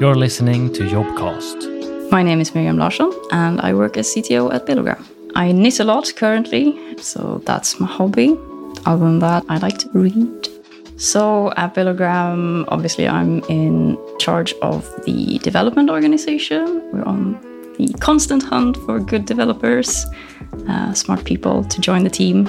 You're listening to Jobcast. My name is Miriam Larsson, and I work as CTO at Billogram. I knit a lot currently, so that's my hobby. Other than that, I like to read. So at Billogram, obviously, I'm in charge of the development organization. We're on the constant hunt for good developers, uh, smart people to join the team.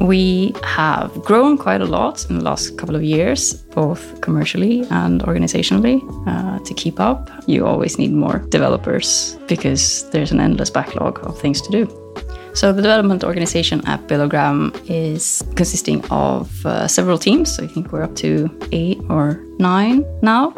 We have grown quite a lot in the last couple of years, both commercially and organizationally. Uh, to keep up, you always need more developers because there's an endless backlog of things to do. So the development organization at Billogram is consisting of uh, several teams. I think we're up to eight or nine now.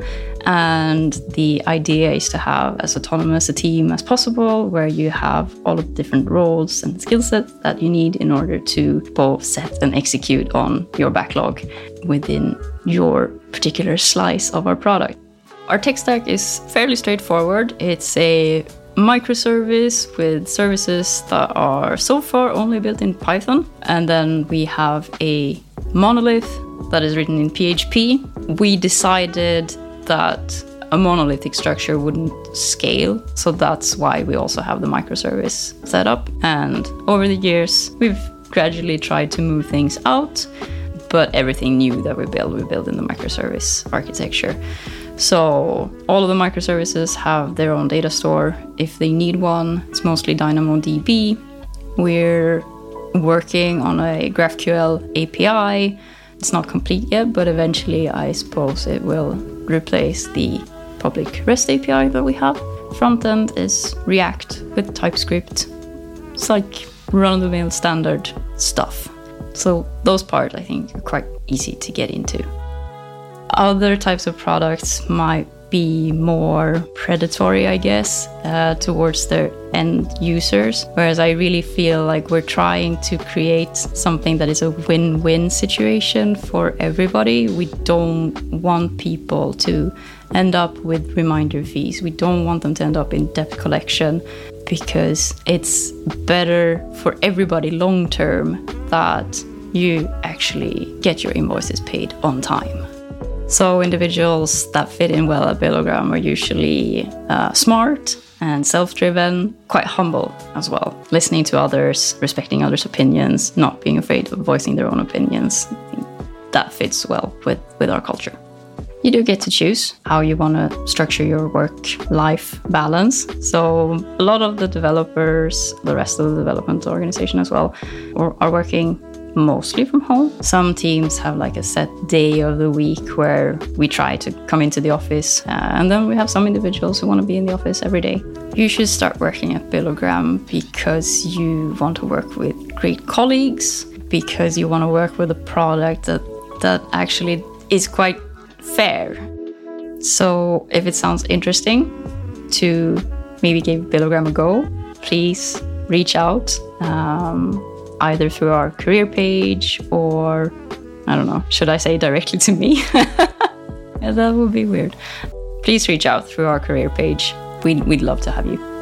And the idea is to have as autonomous a team as possible, where you have all of the different roles and skill sets that you need in order to both set and execute on your backlog within your particular slice of our product. Our tech stack is fairly straightforward. It's a microservice with services that are so far only built in Python. And then we have a monolith that is written in PHP. We decided that a monolithic structure wouldn't scale, so that's why we also have the microservice set up. And over the years, we've gradually tried to move things out, but everything new that we build, we build in the microservice architecture. So all of the microservices have their own data store. If they need one, it's mostly DynamoDB. We're working on a GraphQL API. It's not complete yet, but eventually I suppose it will replace the public REST API that we have. Front end is React with TypeScript. It's like run of the mill standard stuff. So those parts I think are quite easy to get into. Other types of products might be more predatory, I guess, uh, towards their end users. Whereas I really feel like we're trying to create something that is a win win situation for everybody. We don't want people to end up with reminder fees, we don't want them to end up in debt collection because it's better for everybody long term that you actually get your invoices paid on time. So individuals that fit in well at Billogram are usually uh, smart and self-driven, quite humble as well, listening to others, respecting others' opinions, not being afraid of voicing their own opinions. that fits well with, with our culture. You do get to choose how you want to structure your work-life balance. So a lot of the developers, the rest of the development organization as well, are, are working mostly from home. Some teams have like a set day of the week where we try to come into the office, uh, and then we have some individuals who want to be in the office every day. You should start working at Billogram because you want to work with great colleagues, because you want to work with a product that that actually is quite fair. So if it sounds interesting to maybe give Billogram a go, please reach out. Um, either through our career page or I don't know, should I say directly to me? yeah, that would be weird. Please reach out through our career page. We'd, we'd love to have you.